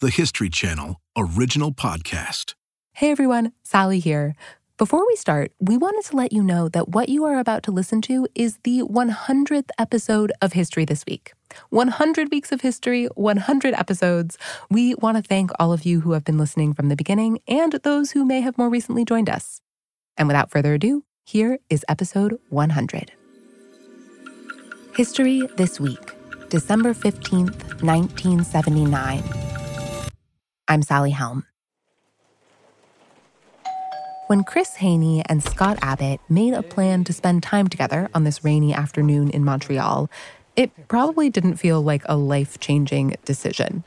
the History Channel original podcast. Hey everyone, Sally here. Before we start, we wanted to let you know that what you are about to listen to is the 100th episode of History This Week. 100 weeks of history, 100 episodes. We want to thank all of you who have been listening from the beginning and those who may have more recently joined us. And without further ado, here is episode 100. History This Week, December 15th, 1979. I'm Sally Helm. When Chris Haney and Scott Abbott made a plan to spend time together on this rainy afternoon in Montreal, it probably didn't feel like a life changing decision.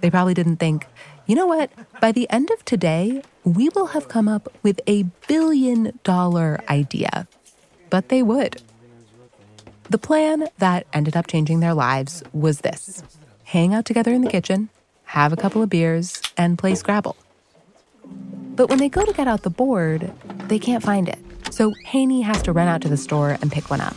They probably didn't think, you know what, by the end of today, we will have come up with a billion dollar idea. But they would. The plan that ended up changing their lives was this hang out together in the kitchen, have a couple of beers, and play Scrabble. But when they go to get out the board, they can't find it. So Haney has to run out to the store and pick one up.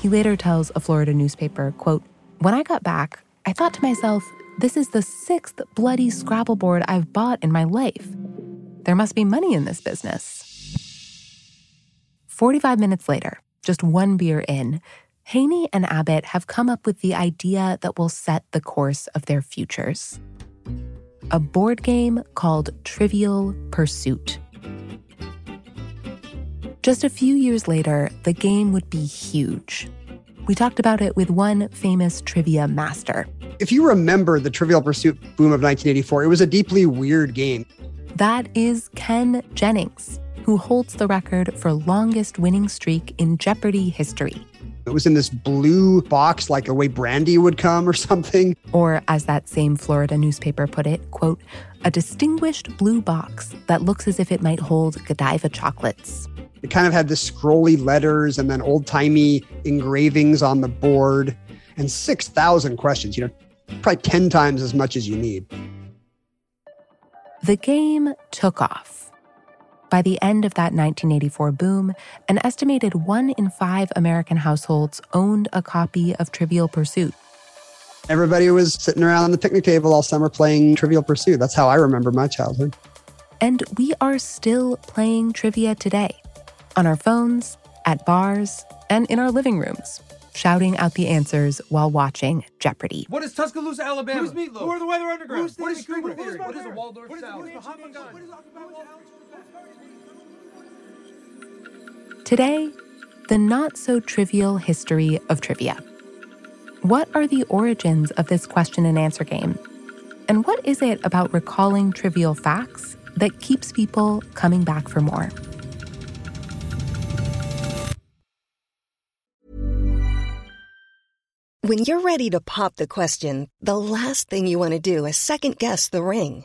He later tells a Florida newspaper, quote, When I got back, I thought to myself, this is the sixth bloody Scrabble board I've bought in my life. There must be money in this business. 45 minutes later, just one beer in, Haney and Abbott have come up with the idea that will set the course of their futures a board game called Trivial Pursuit. Just a few years later, the game would be huge. We talked about it with one famous trivia master. If you remember the Trivial Pursuit boom of 1984, it was a deeply weird game. That is Ken Jennings, who holds the record for longest winning streak in Jeopardy history. It was in this blue box, like the way brandy would come or something. Or, as that same Florida newspaper put it, quote, a distinguished blue box that looks as if it might hold Godiva chocolates. It kind of had the scrolly letters and then old timey engravings on the board and 6,000 questions, you know, probably 10 times as much as you need. The game took off. By the end of that 1984 boom, an estimated one in five American households owned a copy of Trivial Pursuit. Everybody was sitting around the picnic table all summer playing Trivial Pursuit. That's how I remember my childhood. And we are still playing trivia today on our phones, at bars, and in our living rooms, shouting out the answers while watching Jeopardy. What is Tuscaloosa, Alabama? Who's Meatloaf? Who are the Weather Underground? Who's what is Danny Street Cooper? Theater? What is a What Waldorf is the salad? Hot Today, the not so trivial history of trivia. What are the origins of this question and answer game? And what is it about recalling trivial facts that keeps people coming back for more? When you're ready to pop the question, the last thing you want to do is second guess the ring.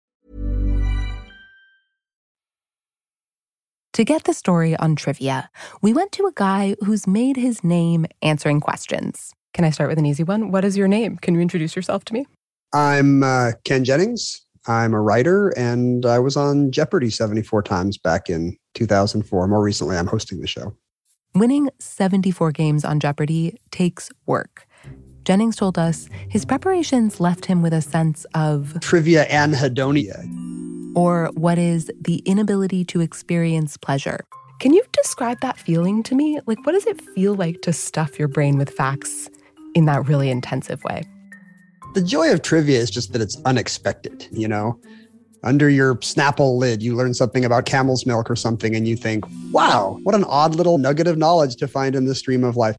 To get the story on trivia, we went to a guy who's made his name answering questions. Can I start with an easy one? What is your name? Can you introduce yourself to me? I'm uh, Ken Jennings. I'm a writer and I was on Jeopardy 74 times back in 2004. More recently, I'm hosting the show. Winning 74 games on Jeopardy takes work. Jennings told us his preparations left him with a sense of Trivia anhedonia. Or what is the inability to experience pleasure. Can you describe that feeling to me? Like, what does it feel like to stuff your brain with facts in that really intensive way? The joy of trivia is just that it's unexpected, you know? Under your Snapple lid, you learn something about camel's milk or something, and you think, wow, what an odd little nugget of knowledge to find in the stream of life.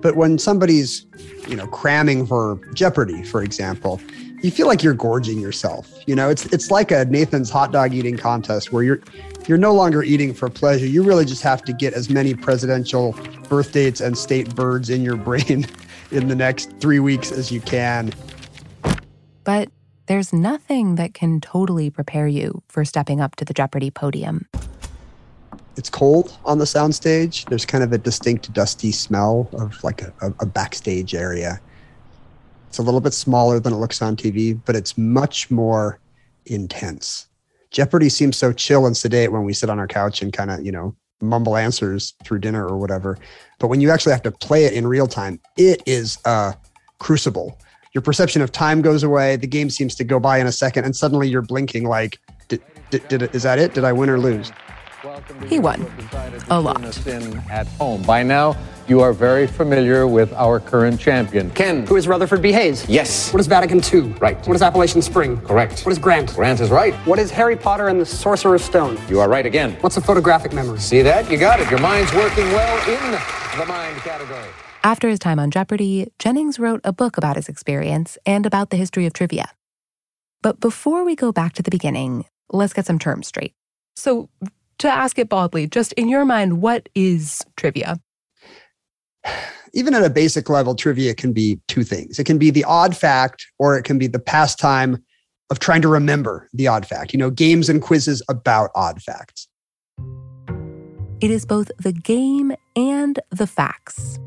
But when somebody's, you know, cramming for Jeopardy, for example, you feel like you're gorging yourself. You know, it's it's like a Nathan's hot dog eating contest where you're you're no longer eating for pleasure. You really just have to get as many presidential birth dates and state birds in your brain in the next three weeks as you can. But there's nothing that can totally prepare you for stepping up to the Jeopardy podium. It's cold on the soundstage. There's kind of a distinct dusty smell of like a, a, a backstage area. It's a little bit smaller than it looks on TV, but it's much more intense. Jeopardy seems so chill and sedate when we sit on our couch and kind of, you know, mumble answers through dinner or whatever. But when you actually have to play it in real time, it is a crucible. Your perception of time goes away. The game seems to go by in a second, and suddenly you're blinking like, did, did, did it, is that it? Did I win or lose? He won. A lot. At home. By now, you are very familiar with our current champion. Ken. Who is Rutherford B. Hayes? Yes. What is Vatican II? Right. What is Appalachian Spring? Correct. What is Grant? Grant is right. What is Harry Potter and the Sorcerer's Stone? You are right again. What's a photographic memory? See that? You got it. Your mind's working well in the mind category. After his time on Jeopardy, Jennings wrote a book about his experience and about the history of trivia. But before we go back to the beginning, let's get some terms straight. So, to ask it baldly, just in your mind, what is trivia? Even at a basic level, trivia can be two things. It can be the odd fact, or it can be the pastime of trying to remember the odd fact. You know, games and quizzes about odd facts. It is both the game and the facts.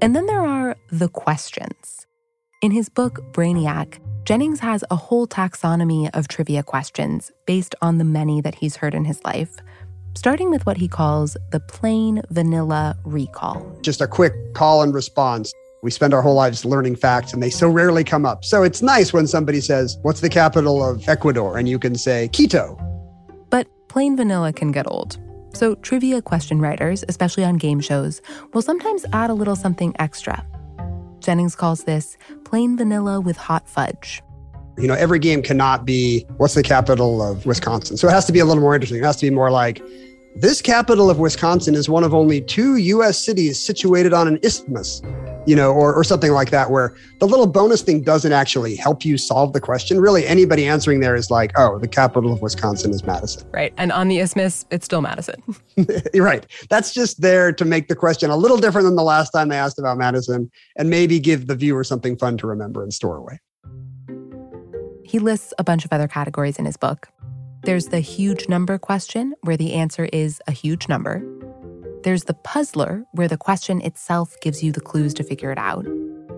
And then there are the questions. In his book, Brainiac, Jennings has a whole taxonomy of trivia questions based on the many that he's heard in his life, starting with what he calls the plain vanilla recall. Just a quick call and response. We spend our whole lives learning facts and they so rarely come up. So it's nice when somebody says, What's the capital of Ecuador? And you can say, Quito. But plain vanilla can get old. So trivia question writers, especially on game shows, will sometimes add a little something extra. Jennings calls this plain vanilla with hot fudge. You know, every game cannot be, What's the capital of Wisconsin? So it has to be a little more interesting. It has to be more like, this capital of Wisconsin is one of only two US cities situated on an isthmus, you know, or, or something like that, where the little bonus thing doesn't actually help you solve the question. Really, anybody answering there is like, oh, the capital of Wisconsin is Madison. Right. And on the isthmus, it's still Madison. You're right. That's just there to make the question a little different than the last time they asked about Madison and maybe give the viewer something fun to remember and store away. He lists a bunch of other categories in his book. There's the huge number question, where the answer is a huge number. There's the puzzler, where the question itself gives you the clues to figure it out.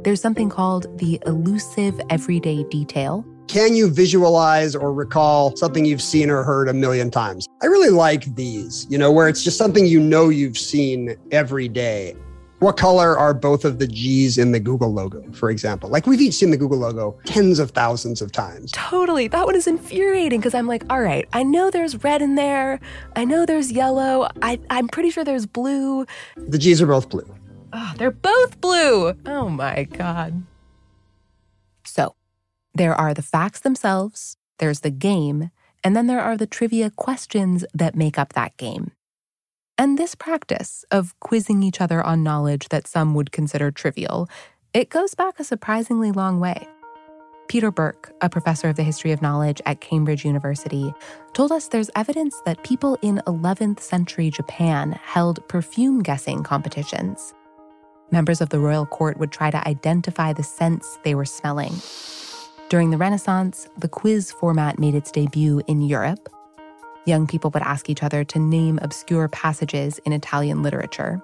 There's something called the elusive everyday detail. Can you visualize or recall something you've seen or heard a million times? I really like these, you know, where it's just something you know you've seen every day. What color are both of the G's in the Google logo, for example? Like we've each seen the Google logo tens of thousands of times. Totally. That one is infuriating because I'm like, all right, I know there's red in there. I know there's yellow. I, I'm pretty sure there's blue. The G's are both blue. Oh, they're both blue. Oh my God. So there are the facts themselves, there's the game, and then there are the trivia questions that make up that game. And this practice of quizzing each other on knowledge that some would consider trivial, it goes back a surprisingly long way. Peter Burke, a professor of the history of knowledge at Cambridge University, told us there's evidence that people in 11th century Japan held perfume guessing competitions. Members of the royal court would try to identify the scents they were smelling. During the Renaissance, the quiz format made its debut in Europe. Young people would ask each other to name obscure passages in Italian literature.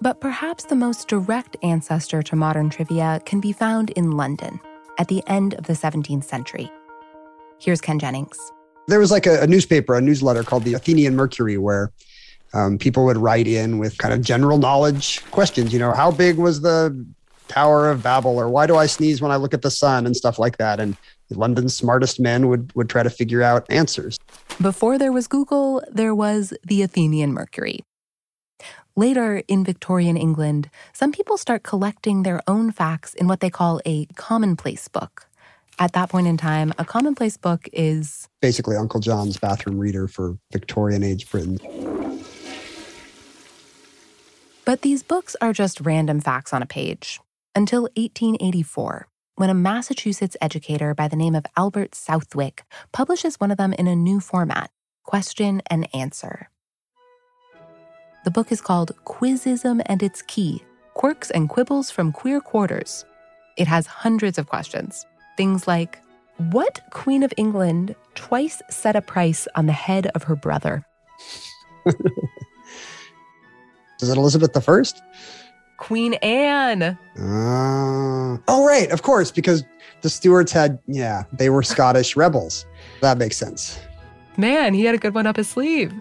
But perhaps the most direct ancestor to modern trivia can be found in London at the end of the 17th century. Here's Ken Jennings. There was like a, a newspaper, a newsletter called the Athenian Mercury, where um, people would write in with kind of general knowledge questions. You know, how big was the Tower of Babel, or why do I sneeze when I look at the sun, and stuff like that. And London's smartest men would would try to figure out answers. Before there was Google, there was the Athenian Mercury. Later, in Victorian England, some people start collecting their own facts in what they call a commonplace book. At that point in time, a commonplace book is Basically, Uncle John's bathroom reader for Victorian age Britain. But these books are just random facts on a page. Until 1884, when a Massachusetts educator by the name of Albert Southwick publishes one of them in a new format question and answer. The book is called Quizzism and Its Key Quirks and Quibbles from Queer Quarters. It has hundreds of questions. Things like What Queen of England twice set a price on the head of her brother? Is it Elizabeth the First? Queen Anne. Uh, oh, right. Of course, because the Stuarts had, yeah, they were Scottish rebels. That makes sense. Man, he had a good one up his sleeve.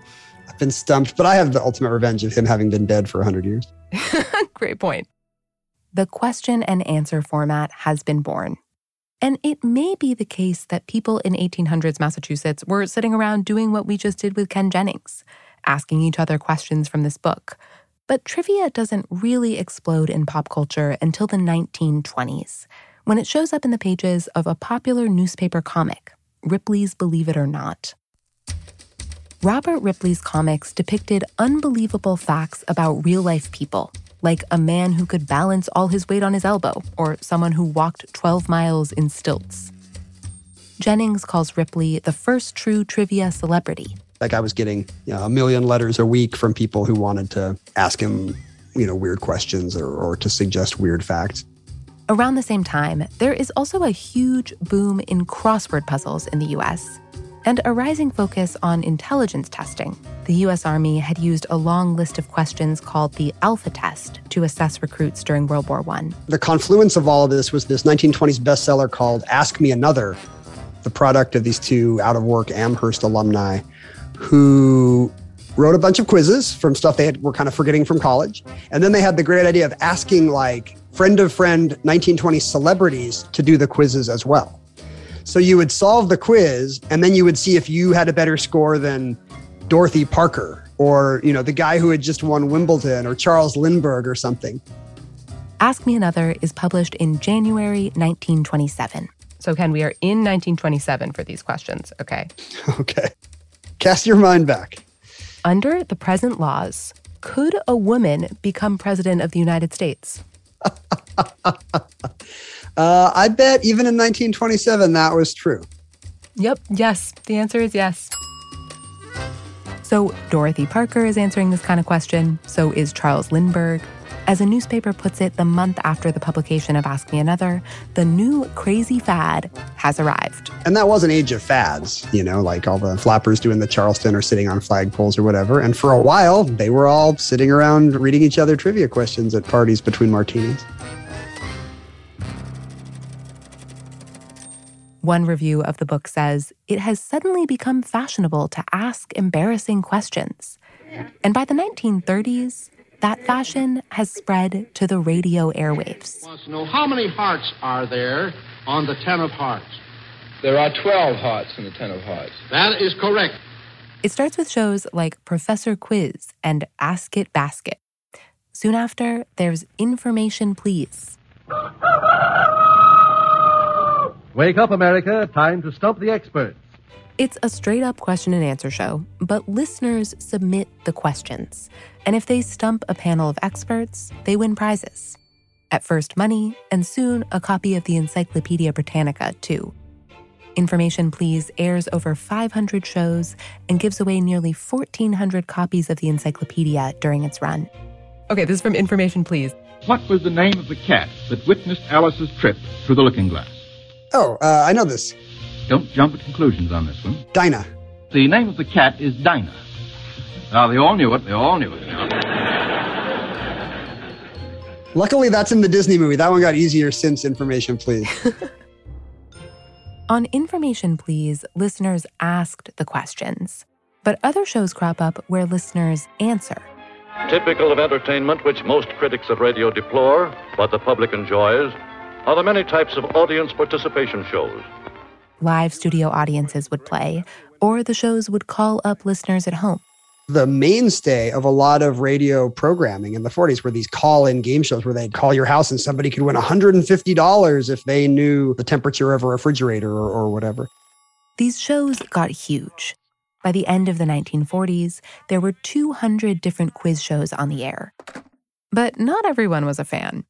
I've been stumped, but I have the ultimate revenge of him having been dead for 100 years. Great point. The question and answer format has been born. And it may be the case that people in 1800s Massachusetts were sitting around doing what we just did with Ken Jennings, asking each other questions from this book. But trivia doesn't really explode in pop culture until the 1920s, when it shows up in the pages of a popular newspaper comic, Ripley's Believe It or Not. Robert Ripley's comics depicted unbelievable facts about real life people, like a man who could balance all his weight on his elbow, or someone who walked 12 miles in stilts. Jennings calls Ripley the first true trivia celebrity. Like I was getting you know, a million letters a week from people who wanted to ask him, you know, weird questions or, or to suggest weird facts. Around the same time, there is also a huge boom in crossword puzzles in the US and a rising focus on intelligence testing. The US Army had used a long list of questions called the Alpha Test to assess recruits during World War I. The confluence of all of this was this 1920s bestseller called Ask Me Another, the product of these two out of work Amherst alumni who wrote a bunch of quizzes from stuff they had, were kind of forgetting from college. And then they had the great idea of asking like friend of friend 1920 celebrities to do the quizzes as well. So you would solve the quiz and then you would see if you had a better score than Dorothy Parker or, you know, the guy who had just won Wimbledon or Charles Lindbergh or something. Ask Me Another is published in January 1927. So, Ken, we are in 1927 for these questions, okay? Okay. Cast your mind back. Under the present laws, could a woman become president of the United States? Uh, I bet even in 1927 that was true. Yep, yes. The answer is yes. So, Dorothy Parker is answering this kind of question. So is Charles Lindbergh. As a newspaper puts it, the month after the publication of Ask Me Another, the new crazy fad has arrived. And that was an age of fads, you know, like all the flappers doing the Charleston or sitting on flagpoles or whatever. And for a while, they were all sitting around reading each other trivia questions at parties between martinis. One review of the book says it has suddenly become fashionable to ask embarrassing questions. And by the 1930s, that fashion has spread to the radio airwaves. wants to know how many hearts are there on the ten of hearts. There are 12 hearts in the Ten of Hearts. That is correct. It starts with shows like Professor Quiz and Ask It Basket. Soon after, there's Information Please. Wake up, America. Time to stump the experts. It's a straight up question and answer show, but listeners submit the questions. And if they stump a panel of experts, they win prizes. At first, money, and soon a copy of the Encyclopedia Britannica, too. Information Please airs over 500 shows and gives away nearly 1,400 copies of the encyclopedia during its run. Okay, this is from Information Please. What was the name of the cat that witnessed Alice's trip through the looking glass? Oh, uh, I know this. Don't jump at conclusions on this one. Dinah. The name of the cat is Dinah. Now, they all knew it. They all knew it. Luckily, that's in the Disney movie. That one got easier since Information Please. On Information Please, listeners asked the questions, but other shows crop up where listeners answer. Typical of entertainment which most critics of radio deplore, but the public enjoys, are the many types of audience participation shows. Live studio audiences would play, or the shows would call up listeners at home. the mainstay of a lot of radio programming in the 40s were these call in game shows where they'd call your house and somebody could win $150 if they knew the temperature of a refrigerator or, or whatever. These shows got huge. By the end of the 1940s, there were 200 different quiz shows on the air. But not everyone was a fan.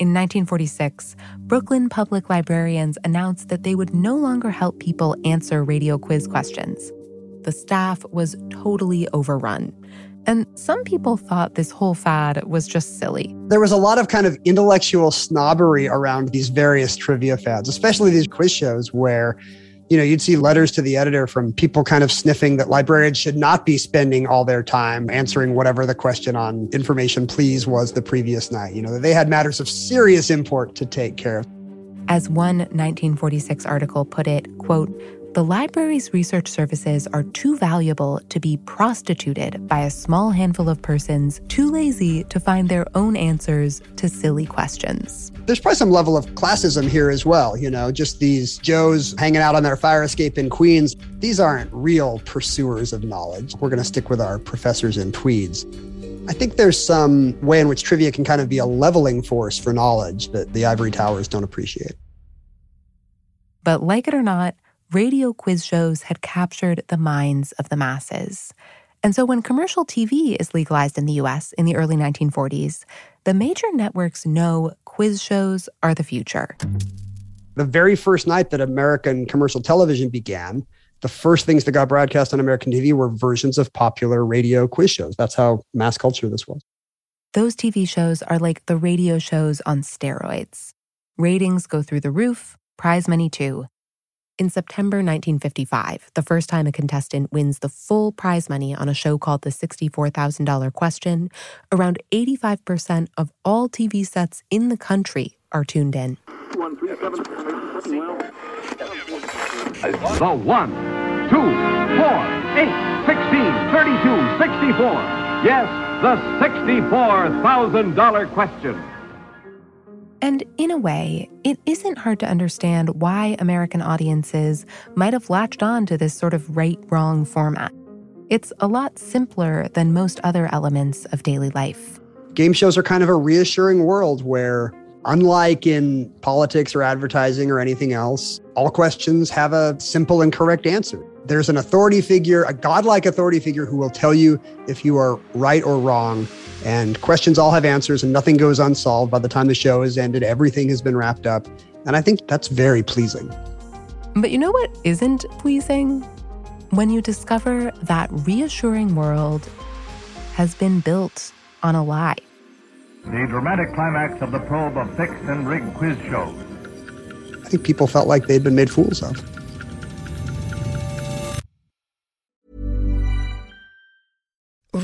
In 1946, Brooklyn public librarians announced that they would no longer help people answer radio quiz questions. The staff was totally overrun. And some people thought this whole fad was just silly. There was a lot of kind of intellectual snobbery around these various trivia fads, especially these quiz shows where you know, you'd see letters to the editor from people kind of sniffing that librarians should not be spending all their time answering whatever the question on information please was the previous night. You know, that they had matters of serious import to take care of. As one 1946 article put it, quote, the library's research services are too valuable to be prostituted by a small handful of persons too lazy to find their own answers to silly questions. There's probably some level of classism here as well, you know, just these Joes hanging out on their fire escape in Queens. These aren't real pursuers of knowledge. We're going to stick with our professors in tweeds. I think there's some way in which trivia can kind of be a leveling force for knowledge that the ivory towers don't appreciate. But like it or not, radio quiz shows had captured the minds of the masses. And so when commercial TV is legalized in the US in the early 1940s, the major networks know quiz shows are the future. The very first night that American commercial television began, the first things that got broadcast on American TV were versions of popular radio quiz shows. That's how mass culture this was. Those TV shows are like the radio shows on steroids. Ratings go through the roof, prize money too. In September 1955, the first time a contestant wins the full prize money on a show called The $64,000 Question, around 85% of all TV sets in the country are tuned in. The one, two, four, eight, 16, 32, 64. Yes, the $64,000 question. And in a way, it isn't hard to understand why American audiences might have latched on to this sort of right wrong format. It's a lot simpler than most other elements of daily life. Game shows are kind of a reassuring world where, unlike in politics or advertising or anything else, all questions have a simple and correct answer. There's an authority figure, a godlike authority figure, who will tell you if you are right or wrong and questions all have answers and nothing goes unsolved by the time the show is ended. Everything has been wrapped up. And I think that's very pleasing. But you know what isn't pleasing? When you discover that reassuring world has been built on a lie. The dramatic climax of the probe of fixed and rigged quiz shows. I think people felt like they'd been made fools of.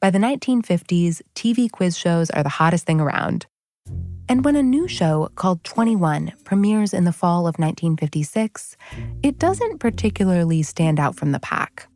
By the 1950s, TV quiz shows are the hottest thing around. And when a new show called 21 premieres in the fall of 1956, it doesn't particularly stand out from the pack.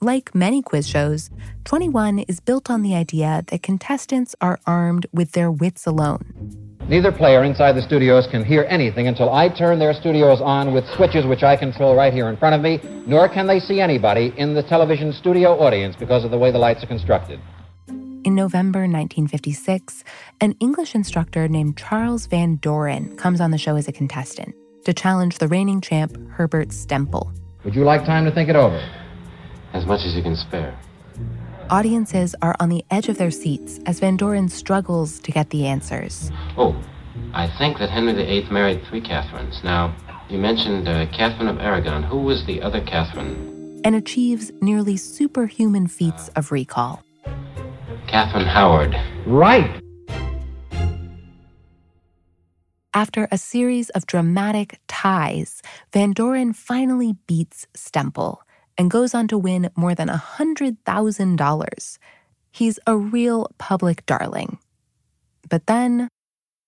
Like many quiz shows, 21 is built on the idea that contestants are armed with their wits alone. Neither player inside the studios can hear anything until I turn their studios on with switches which I control right here in front of me, nor can they see anybody in the television studio audience because of the way the lights are constructed. In November 1956, an English instructor named Charles Van Doren comes on the show as a contestant to challenge the reigning champ, Herbert Stempel. Would you like time to think it over? As much as you can spare. Audiences are on the edge of their seats as Van Doren struggles to get the answers. Oh, I think that Henry VIII married three Catherines. Now, you mentioned uh, Catherine of Aragon. Who was the other Catherine? And achieves nearly superhuman feats of recall. Catherine Howard. Right. After a series of dramatic ties, Van Doren finally beats Stempel and goes on to win more than $100,000. He's a real public darling. But then.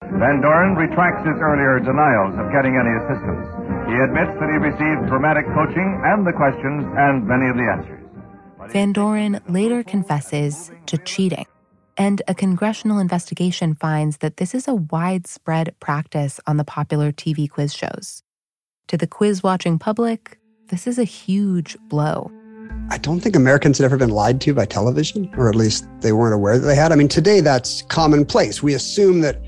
Van Doren retracts his earlier denials of getting any assistance. He admits that he received dramatic coaching and the questions and many of the answers. Van Doren later confesses to cheating. And a congressional investigation finds that this is a widespread practice on the popular TV quiz shows. To the quiz watching public, this is a huge blow. I don't think Americans had ever been lied to by television, or at least they weren't aware that they had. I mean, today that's commonplace. We assume that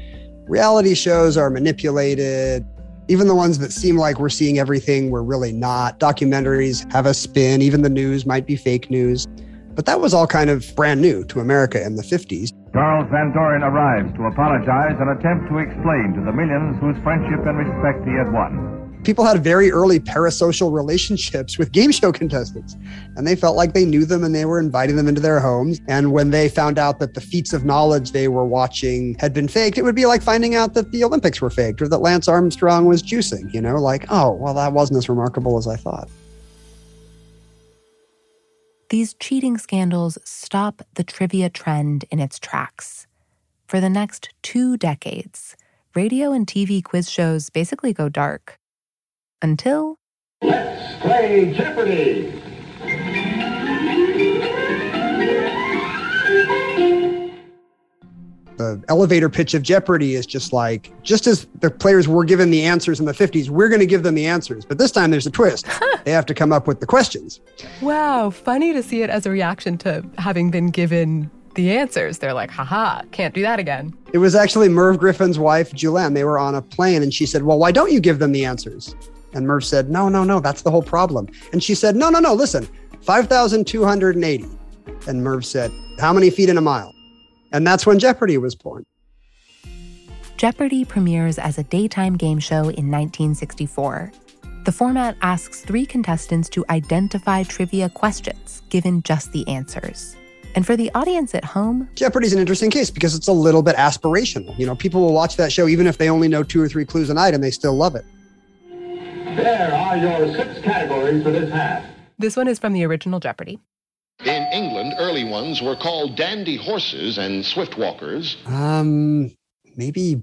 reality shows are manipulated. Even the ones that seem like we're seeing everything, we're really not. Documentaries have a spin. Even the news might be fake news. But that was all kind of brand new to America in the 50s. Charles Van Doren arrives to apologize and attempt to explain to the millions whose friendship and respect he had won people had very early parasocial relationships with game show contestants and they felt like they knew them and they were inviting them into their homes. And when they found out that the feats of knowledge they were watching had been faked it would be like finding out that the olympics were faked or that lance armstrong was juicing you know like oh well that wasn't as remarkable as i thought. These cheating scandals stop the trivia trend in its tracks. For the next two decades radio and tv quiz shows basically go dark until. Let's play Jeopardy! The elevator pitch of Jeopardy is just like, just as the players were given the answers in the 50s, we're going to give them the answers. But this time there's a twist. they have to come up with the questions. Wow, funny to see it as a reaction to having been given the answers. They're like, haha, can't do that again. It was actually Merv Griffin's wife, Julann. They were on a plane and she said, Well, why don't you give them the answers? And Merv said, No, no, no, that's the whole problem. And she said, No, no, no, listen, 5,280. And Merv said, How many feet in a mile? And that's when Jeopardy was born. Jeopardy premieres as a daytime game show in 1964. The format asks three contestants to identify trivia questions, given just the answers. And for the audience at home, Jeopardy's an interesting case because it's a little bit aspirational. You know, people will watch that show even if they only know two or three clues a night and they still love it. There are your six categories for this half. This one is from the original Jeopardy. In England, early ones were called dandy horses and swift walkers. Um, maybe.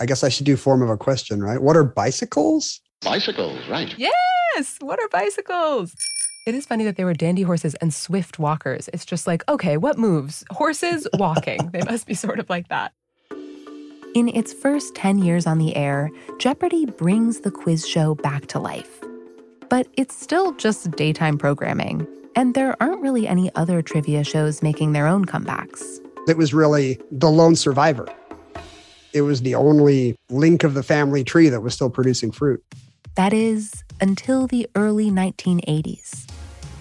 I guess I should do form of a question, right? What are bicycles? Bicycles, right? Yes. What are bicycles? It is funny that they were dandy horses and swift walkers. It's just like, okay, what moves? Horses walking. they must be sort of like that. In its first 10 years on the air, Jeopardy brings the quiz show back to life. But it's still just daytime programming, and there aren't really any other trivia shows making their own comebacks. It was really the lone survivor. It was the only link of the family tree that was still producing fruit. That is, until the early 1980s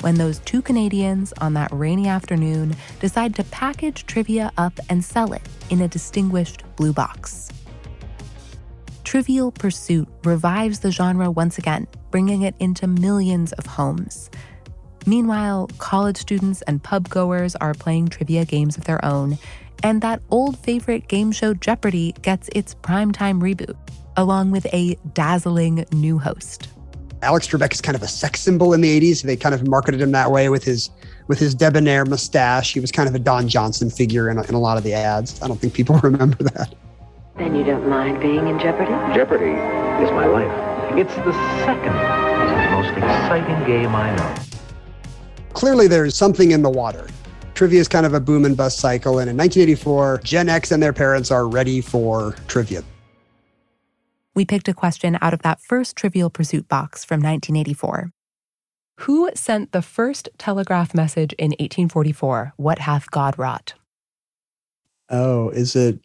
when those two Canadians on that rainy afternoon decide to package trivia up and sell it in a distinguished blue box. Trivial Pursuit revives the genre once again, bringing it into millions of homes. Meanwhile, college students and pub goers are playing trivia games of their own, and that old favorite game show Jeopardy gets its primetime reboot, along with a dazzling new host. Alex Trebek is kind of a sex symbol in the 80s. They kind of marketed him that way with his with his debonair mustache. He was kind of a Don Johnson figure in a, in a lot of the ads. I don't think people remember that. Then you don't mind being in Jeopardy? Jeopardy is my life. It's the second most exciting game I know. Clearly, there's something in the water. Trivia is kind of a boom and bust cycle. And in 1984, Gen X and their parents are ready for trivia we picked a question out of that first Trivial Pursuit box from 1984. Who sent the first telegraph message in 1844? What hath God wrought? Oh, is it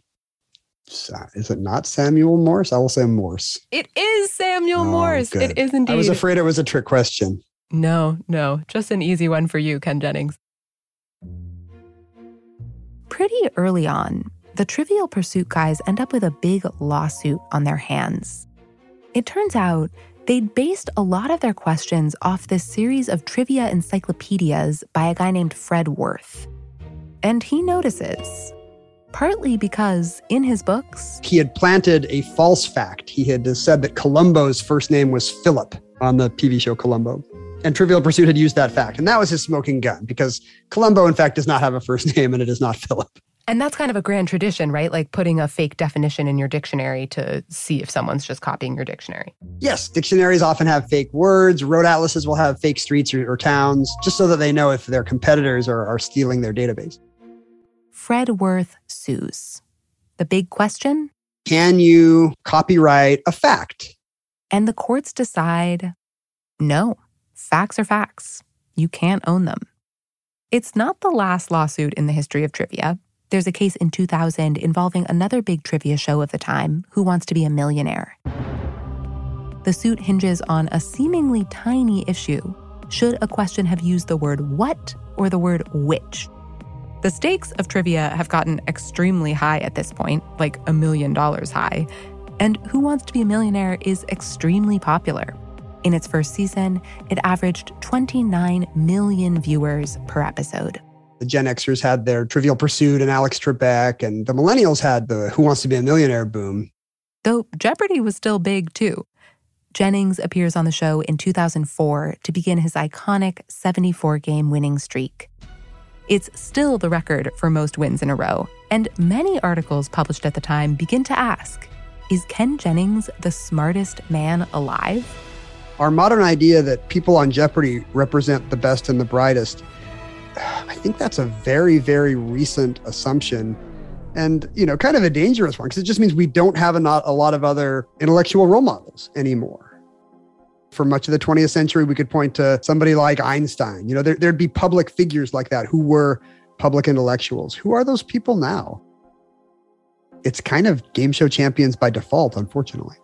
is it not Samuel Morse? I will say Morse. It is Samuel oh, Morse. Good. It is indeed. I was afraid it was a trick question. No, no, just an easy one for you, Ken Jennings. Pretty early on, the Trivial Pursuit guys end up with a big lawsuit on their hands. It turns out they'd based a lot of their questions off this series of trivia encyclopedias by a guy named Fred Worth. And he notices, partly because in his books, he had planted a false fact. He had said that Columbo's first name was Philip on the TV show Columbo. And Trivial Pursuit had used that fact. And that was his smoking gun because Columbo, in fact, does not have a first name and it is not Philip. And that's kind of a grand tradition, right? Like putting a fake definition in your dictionary to see if someone's just copying your dictionary. Yes, dictionaries often have fake words. Road atlases will have fake streets or, or towns just so that they know if their competitors are, are stealing their database. Fred Worth sues. The big question? Can you copyright a fact? And the courts decide no, facts are facts. You can't own them. It's not the last lawsuit in the history of trivia. There's a case in 2000 involving another big trivia show of the time, Who Wants to Be a Millionaire. The suit hinges on a seemingly tiny issue. Should a question have used the word what or the word which? The stakes of trivia have gotten extremely high at this point, like a million dollars high. And Who Wants to Be a Millionaire is extremely popular. In its first season, it averaged 29 million viewers per episode. The Gen Xers had their Trivial Pursuit and Alex Trebek, and the Millennials had the Who Wants to Be a Millionaire boom. Though Jeopardy was still big too. Jennings appears on the show in 2004 to begin his iconic 74 game winning streak. It's still the record for most wins in a row, and many articles published at the time begin to ask Is Ken Jennings the smartest man alive? Our modern idea that people on Jeopardy represent the best and the brightest I think that's a very, very recent assumption and, you know, kind of a dangerous one because it just means we don't have a, not a lot of other intellectual role models anymore. For much of the 20th century, we could point to somebody like Einstein. You know, there, there'd be public figures like that who were public intellectuals. Who are those people now? It's kind of game show champions by default, unfortunately.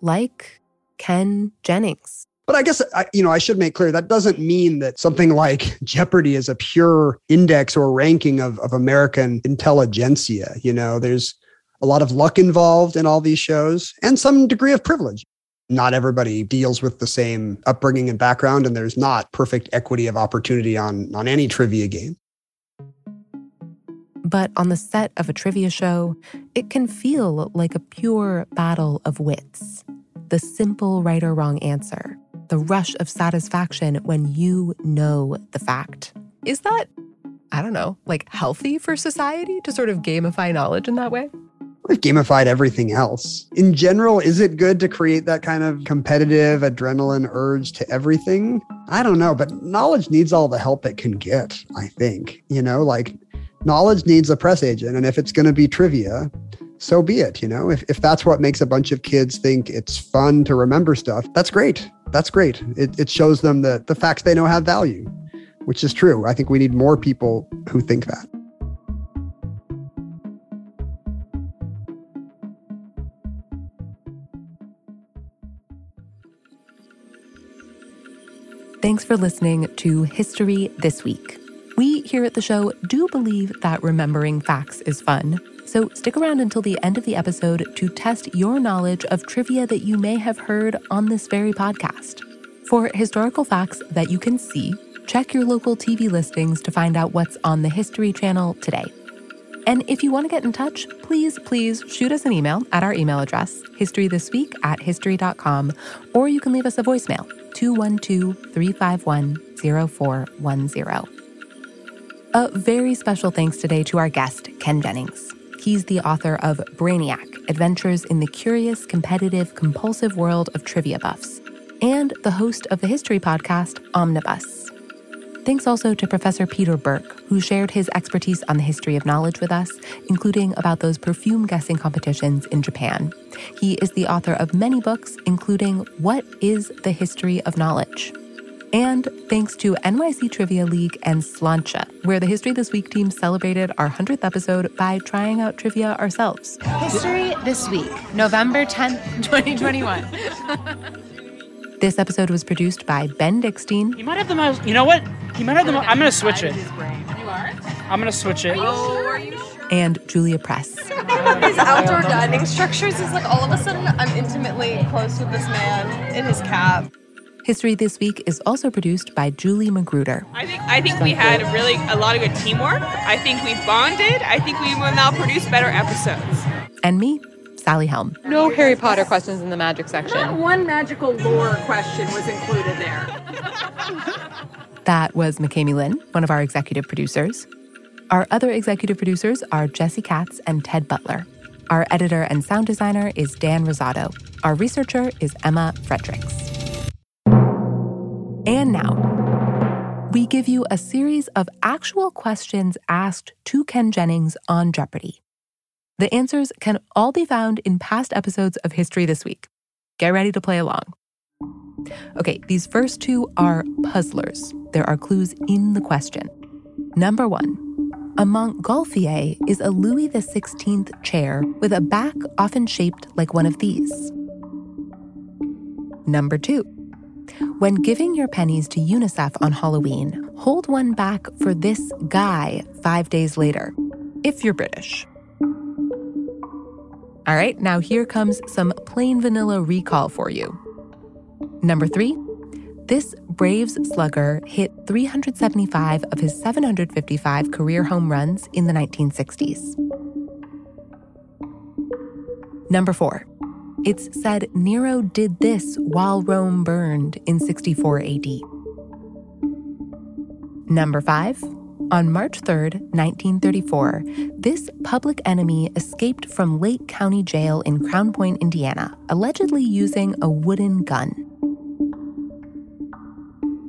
Like Ken Jennings. But I guess I, you know I should make clear that doesn't mean that something like Jeopardy is a pure index or ranking of, of American intelligentsia. You know, there's a lot of luck involved in all these shows and some degree of privilege. Not everybody deals with the same upbringing and background, and there's not perfect equity of opportunity on, on any trivia game. But on the set of a trivia show, it can feel like a pure battle of wits. The simple right or wrong answer, the rush of satisfaction when you know the fact. Is that, I don't know, like healthy for society to sort of gamify knowledge in that way? We've gamified everything else. In general, is it good to create that kind of competitive adrenaline urge to everything? I don't know, but knowledge needs all the help it can get, I think. You know, like knowledge needs a press agent. And if it's going to be trivia, so be it. You know, if, if that's what makes a bunch of kids think it's fun to remember stuff, that's great. That's great. It, it shows them that the facts they know have value, which is true. I think we need more people who think that. Thanks for listening to History This Week. We here at the show do believe that remembering facts is fun. So stick around until the end of the episode to test your knowledge of trivia that you may have heard on this very podcast. For historical facts that you can see, check your local TV listings to find out what's on the History Channel today. And if you want to get in touch, please, please shoot us an email at our email address, historythisweek at history.com, or you can leave us a voicemail, 212 351 0410. A very special thanks today to our guest, Ken Jennings. He's the author of Brainiac Adventures in the Curious, Competitive, Compulsive World of Trivia Buffs, and the host of the history podcast, Omnibus. Thanks also to Professor Peter Burke, who shared his expertise on the history of knowledge with us, including about those perfume guessing competitions in Japan. He is the author of many books, including What is the History of Knowledge? And thanks to NYC Trivia League and Slancha, where the History This Week team celebrated our 100th episode by trying out trivia ourselves. History This Week, November 10th, 2021. This episode was produced by Ben Dickstein. He might have the most. You know what? He might have the most. I'm gonna switch it. I'm gonna switch it. Oh. And Julia Press. These outdoor dining structures is like all of a sudden I'm intimately close with this man in his cap. History This Week is also produced by Julie Magruder. I think I think we had really a lot of good teamwork. I think we bonded. I think we will now produce better episodes. And me, Sally Helm. No Harry Potter questions in the magic section. Not one magical lore question was included there. That was McKamey Lynn, one of our executive producers. Our other executive producers are Jesse Katz and Ted Butler. Our editor and sound designer is Dan Rosado. Our researcher is Emma Fredericks. And now, we give you a series of actual questions asked to Ken Jennings on Jeopardy! The answers can all be found in past episodes of History This Week. Get ready to play along. Okay, these first two are puzzlers. There are clues in the question. Number one a Montgolfier is a Louis XVI chair with a back often shaped like one of these. Number two. When giving your pennies to UNICEF on Halloween, hold one back for this guy five days later, if you're British. All right, now here comes some plain vanilla recall for you. Number three, this Braves slugger hit 375 of his 755 career home runs in the 1960s. Number four, it's said Nero did this while Rome burned in 64 AD. Number five, on March 3rd, 1934, this public enemy escaped from Lake County Jail in Crown Point, Indiana, allegedly using a wooden gun.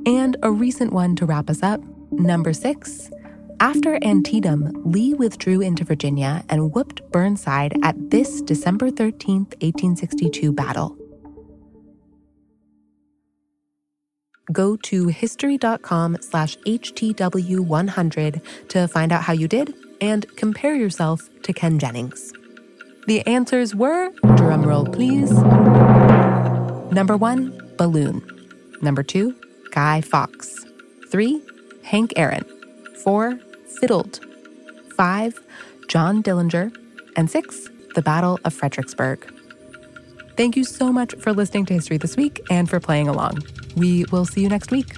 And a recent one to wrap us up. Number six. After Antietam, Lee withdrew into Virginia and whooped Burnside at this December 13th, 1862 battle. Go to history.com slash HTW100 to find out how you did and compare yourself to Ken Jennings. The answers were, drumroll please, number one, balloon. Number two, Guy Fawkes. Three, Hank Aaron. Four, Fiddled. Five, John Dillinger. And six, the Battle of Fredericksburg. Thank you so much for listening to History This Week and for playing along. We will see you next week.